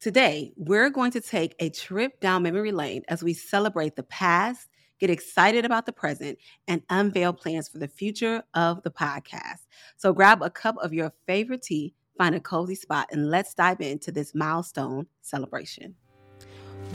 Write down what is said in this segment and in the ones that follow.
Today, we're going to take a trip down memory lane as we celebrate the past, get excited about the present, and unveil plans for the future of the podcast. So grab a cup of your favorite tea, find a cozy spot, and let's dive into this milestone celebration.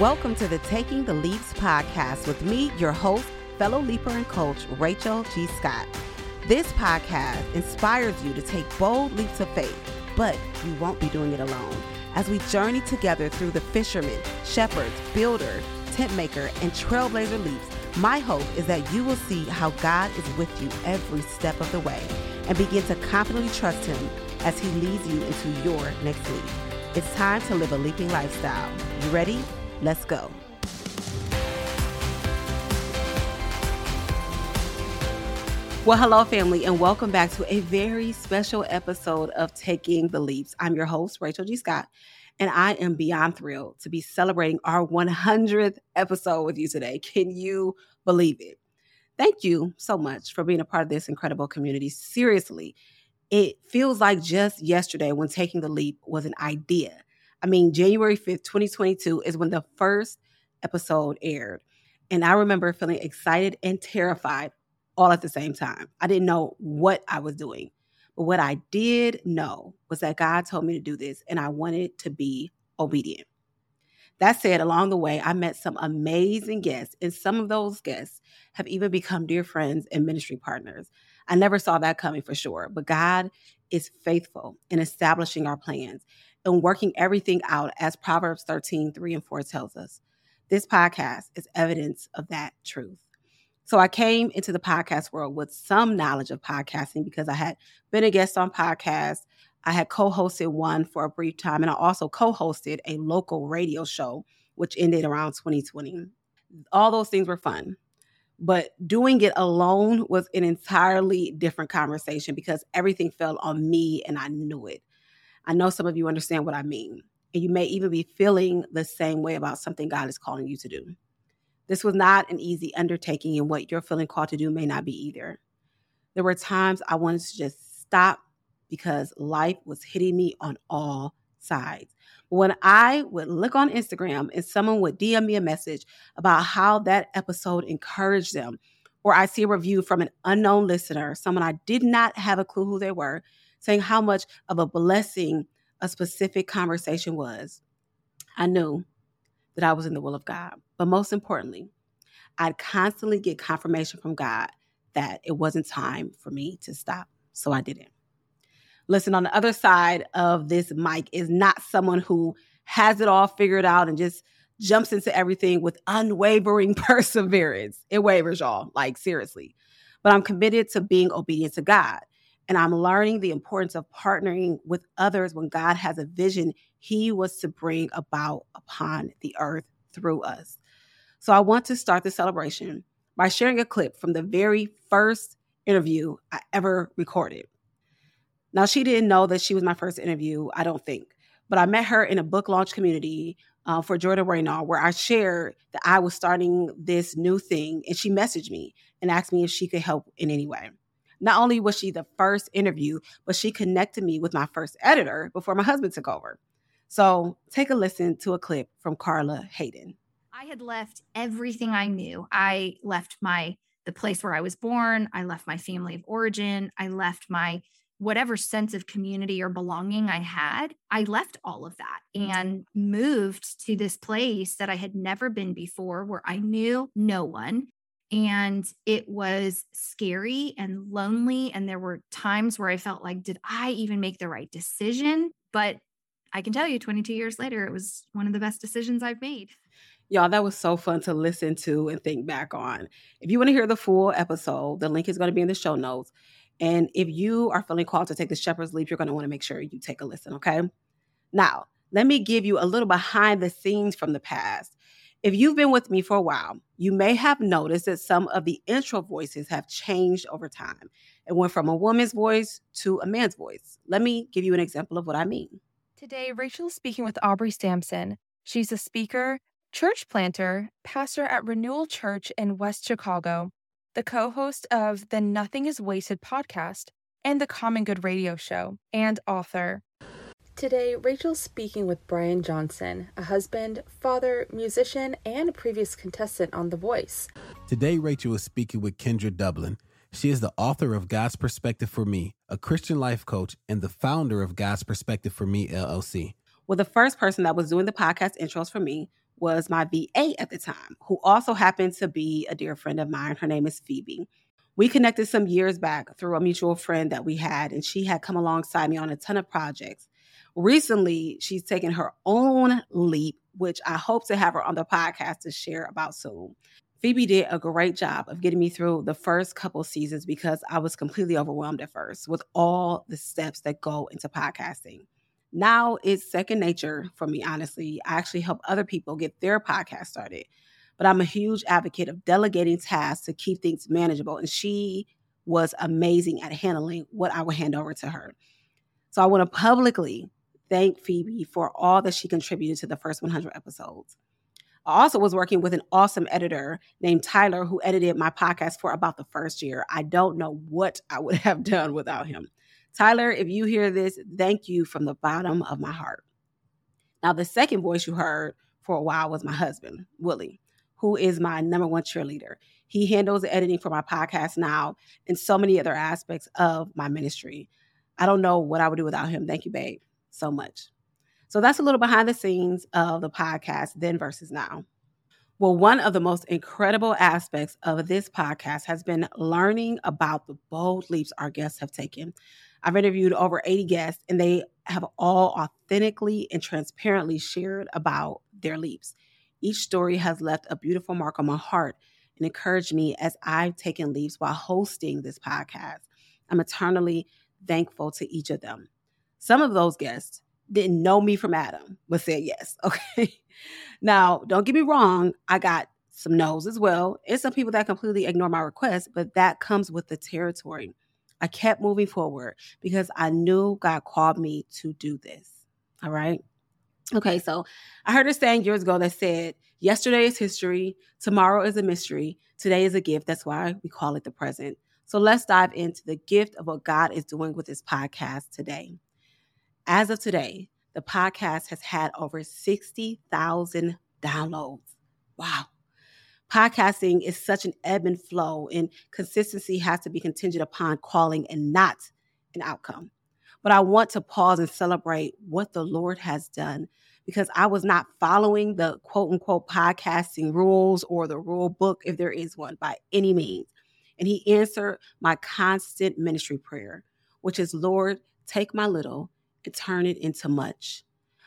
Welcome to the Taking the Leaps podcast with me, your host, fellow leaper and coach, Rachel G. Scott. This podcast inspires you to take bold leaps of faith, but you won't be doing it alone. As we journey together through the fishermen, shepherds, builder, tent maker, and trailblazer leaps, my hope is that you will see how God is with you every step of the way and begin to confidently trust Him as He leads you into your next leap. It's time to live a leaping lifestyle. You ready? Let's go. Well, hello, family, and welcome back to a very special episode of Taking the Leaps. I'm your host, Rachel G. Scott, and I am beyond thrilled to be celebrating our 100th episode with you today. Can you believe it? Thank you so much for being a part of this incredible community. Seriously, it feels like just yesterday when Taking the Leap was an idea. I mean, January 5th, 2022 is when the first episode aired. And I remember feeling excited and terrified all at the same time. I didn't know what I was doing. But what I did know was that God told me to do this and I wanted to be obedient. That said, along the way, I met some amazing guests, and some of those guests have even become dear friends and ministry partners. I never saw that coming for sure, but God is faithful in establishing our plans and working everything out as Proverbs 13, 3 and 4 tells us. This podcast is evidence of that truth. So I came into the podcast world with some knowledge of podcasting because I had been a guest on podcasts. I had co hosted one for a brief time, and I also co hosted a local radio show, which ended around 2020. All those things were fun. But doing it alone was an entirely different conversation because everything fell on me and I knew it. I know some of you understand what I mean. And you may even be feeling the same way about something God is calling you to do. This was not an easy undertaking, and what you're feeling called to do may not be either. There were times I wanted to just stop because life was hitting me on all sides. When I would look on Instagram and someone would DM me a message about how that episode encouraged them, or I see a review from an unknown listener, someone I did not have a clue who they were, saying how much of a blessing a specific conversation was, I knew that I was in the will of God. But most importantly, I'd constantly get confirmation from God that it wasn't time for me to stop. So I didn't. Listen, on the other side of this mic is not someone who has it all figured out and just jumps into everything with unwavering perseverance. It wavers, y'all, like seriously. But I'm committed to being obedient to God. And I'm learning the importance of partnering with others when God has a vision he was to bring about upon the earth through us. So I want to start the celebration by sharing a clip from the very first interview I ever recorded. Now, she didn't know that she was my first interview, I don't think, but I met her in a book launch community uh, for Jordan Raynor, where I shared that I was starting this new thing, and she messaged me and asked me if she could help in any way. Not only was she the first interview, but she connected me with my first editor before my husband took over. So take a listen to a clip from Carla Hayden. I had left everything I knew. I left my the place where I was born, I left my family of origin, I left my whatever sense of community or belonging I had. I left all of that and moved to this place that I had never been before where I knew no one. And it was scary and lonely. And there were times where I felt like, did I even make the right decision? But I can tell you 22 years later, it was one of the best decisions I've made. Y'all, that was so fun to listen to and think back on. If you want to hear the full episode, the link is going to be in the show notes. And if you are feeling called to take the shepherd's leap, you're going to want to make sure you take a listen, okay? Now, let me give you a little behind the scenes from the past. If you've been with me for a while, you may have noticed that some of the intro voices have changed over time. It went from a woman's voice to a man's voice. Let me give you an example of what I mean. Today, Rachel is speaking with Aubrey Sampson. She's a speaker, church planter, pastor at Renewal Church in West Chicago, the co host of the Nothing is Wasted podcast and the Common Good radio show, and author. Today, Rachel's speaking with Brian Johnson, a husband, father, musician, and a previous contestant on The Voice. Today, Rachel is speaking with Kendra Dublin. She is the author of God's Perspective for Me, a Christian life coach, and the founder of God's Perspective for Me LLC. Well, the first person that was doing the podcast intros for me was my VA at the time, who also happened to be a dear friend of mine. Her name is Phoebe. We connected some years back through a mutual friend that we had, and she had come alongside me on a ton of projects recently she's taken her own leap, which I hope to have her on the podcast to share about soon. Phoebe did a great job of getting me through the first couple seasons because I was completely overwhelmed at first with all the steps that go into podcasting. Now it's second nature for me, honestly. I actually help other people get their podcast started. But I'm a huge advocate of delegating tasks to keep things manageable. And she was amazing at handling what I would hand over to her. So I want to publicly thank Phoebe for all that she contributed to the first 100 episodes. I also was working with an awesome editor named Tyler who edited my podcast for about the first year. I don't know what I would have done without him. Tyler, if you hear this, thank you from the bottom of my heart. Now, the second voice you heard for a while was my husband, Willie, who is my number one cheerleader. He handles the editing for my podcast now and so many other aspects of my ministry. I don't know what I would do without him. Thank you, babe so much. So that's a little behind the scenes of the podcast, then versus now. Well, one of the most incredible aspects of this podcast has been learning about the bold leaps our guests have taken. I've interviewed over 80 guests, and they have all authentically and transparently shared about their leaps. Each story has left a beautiful mark on my heart and encouraged me as I've taken leaps while hosting this podcast. I'm eternally thankful to each of them. Some of those guests didn't know me from Adam, but said yes. Okay. now, don't get me wrong, I got some no's as well, and some people that completely ignore my request, but that comes with the territory. I kept moving forward because I knew God called me to do this. All right. Okay, so I heard a saying years ago that said, Yesterday is history, tomorrow is a mystery, today is a gift. That's why we call it the present. So let's dive into the gift of what God is doing with this podcast today. As of today, the podcast has had over 60,000 downloads. Wow. Podcasting is such an ebb and flow, and consistency has to be contingent upon calling and not an outcome. But I want to pause and celebrate what the Lord has done because I was not following the quote unquote podcasting rules or the rule book, if there is one, by any means. And He answered my constant ministry prayer, which is Lord, take my little turn it into much.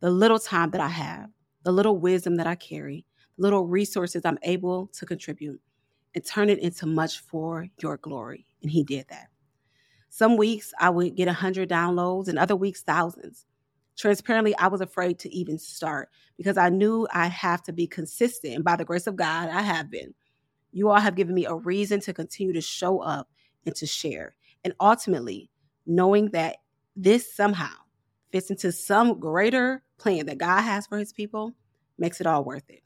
The little time that I have, the little wisdom that I carry, the little resources I'm able to contribute, and turn it into much for your glory. And he did that. Some weeks I would get 100 downloads, and other weeks, thousands. Transparently, I was afraid to even start because I knew I'd have to be consistent. And by the grace of God, I have been. You all have given me a reason to continue to show up and to share. And ultimately, knowing that this somehow fits into some greater plan that God has for his people makes it all worth it.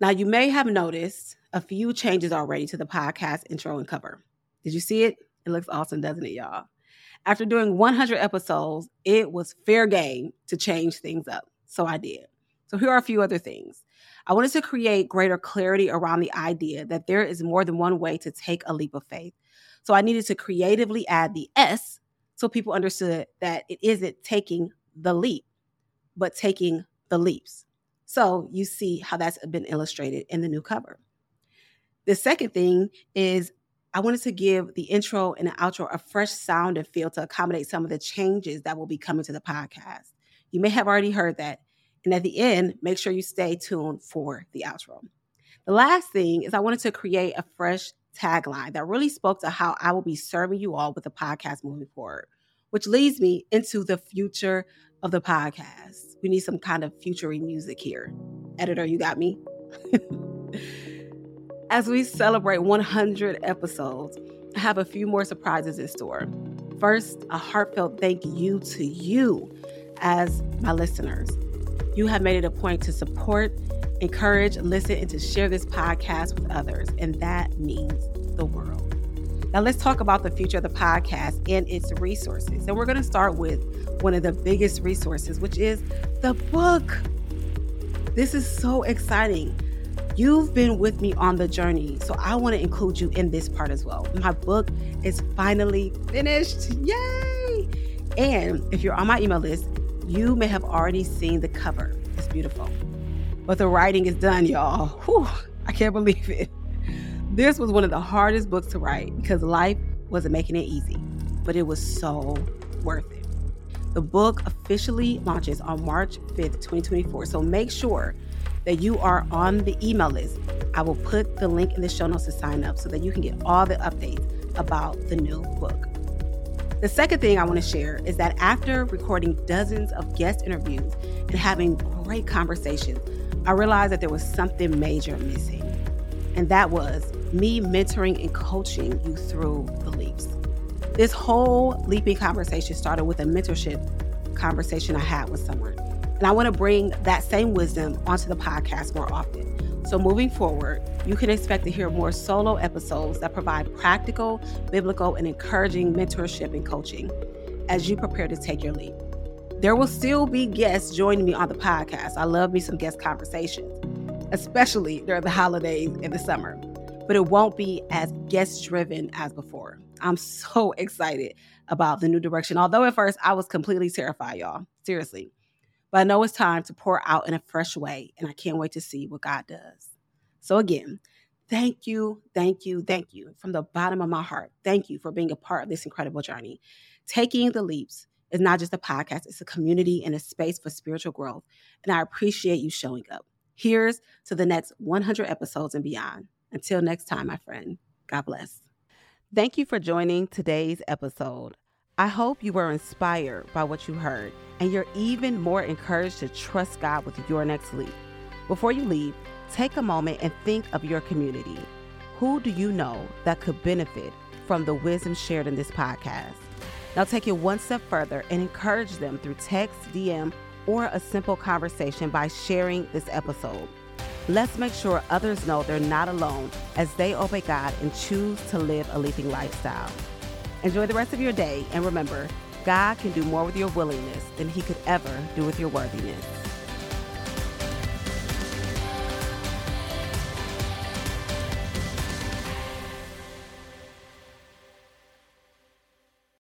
Now, you may have noticed a few changes already to the podcast intro and cover. Did you see it? It looks awesome, doesn't it, y'all? After doing 100 episodes, it was fair game to change things up. So I did. So here are a few other things. I wanted to create greater clarity around the idea that there is more than one way to take a leap of faith. So I needed to creatively add the S so people understood that it isn't taking the leap, but taking the leaps. So you see how that's been illustrated in the new cover. The second thing is I wanted to give the intro and the outro a fresh sound and feel to accommodate some of the changes that will be coming to the podcast. You may have already heard that. And at the end, make sure you stay tuned for the outro. The last thing is I wanted to create a fresh tagline that really spoke to how I will be serving you all with the podcast moving forward, which leads me into the future of the podcast. We need some kind of futury music here. Editor, you got me? As we celebrate 100 episodes, I have a few more surprises in store. First, a heartfelt thank you to you as my listeners. You have made it a point to support, encourage, listen, and to share this podcast with others, and that means the world. Now, let's talk about the future of the podcast and its resources. And we're going to start with one of the biggest resources, which is the book. This is so exciting. You've been with me on the journey, so I want to include you in this part as well. My book is finally finished. Yay! And if you're on my email list, you may have already seen the cover. It's beautiful. But the writing is done, y'all. Whew, I can't believe it. This was one of the hardest books to write because life wasn't making it easy, but it was so worth it. The book officially launches on March 5th, 2024. So make sure that you are on the email list. I will put the link in the show notes to sign up so that you can get all the updates about the new book. The second thing I want to share is that after recording dozens of guest interviews and having great conversations, I realized that there was something major missing. And that was me mentoring and coaching you through the leaps. This whole leaping conversation started with a mentorship conversation I had with someone. And I want to bring that same wisdom onto the podcast more often. So, moving forward, you can expect to hear more solo episodes that provide practical, biblical, and encouraging mentorship and coaching as you prepare to take your leap. There will still be guests joining me on the podcast. I love me some guest conversations, especially during the holidays in the summer but it won't be as guest driven as before. I'm so excited about the new direction. Although at first I was completely terrified, y'all. Seriously. But I know it's time to pour out in a fresh way, and I can't wait to see what God does. So, again, thank you, thank you, thank you from the bottom of my heart. Thank you for being a part of this incredible journey. Taking the leaps is not just a podcast, it's a community and a space for spiritual growth. And I appreciate you showing up. Here's to the next 100 episodes and beyond. Until next time, my friend, God bless. Thank you for joining today's episode. I hope you were inspired by what you heard and you're even more encouraged to trust God with your next leap. Before you leave, take a moment and think of your community. Who do you know that could benefit from the wisdom shared in this podcast? Now take it one step further and encourage them through text, DM, or a simple conversation by sharing this episode. Let's make sure others know they're not alone as they obey God and choose to live a leaping lifestyle. Enjoy the rest of your day and remember, God can do more with your willingness than he could ever do with your worthiness.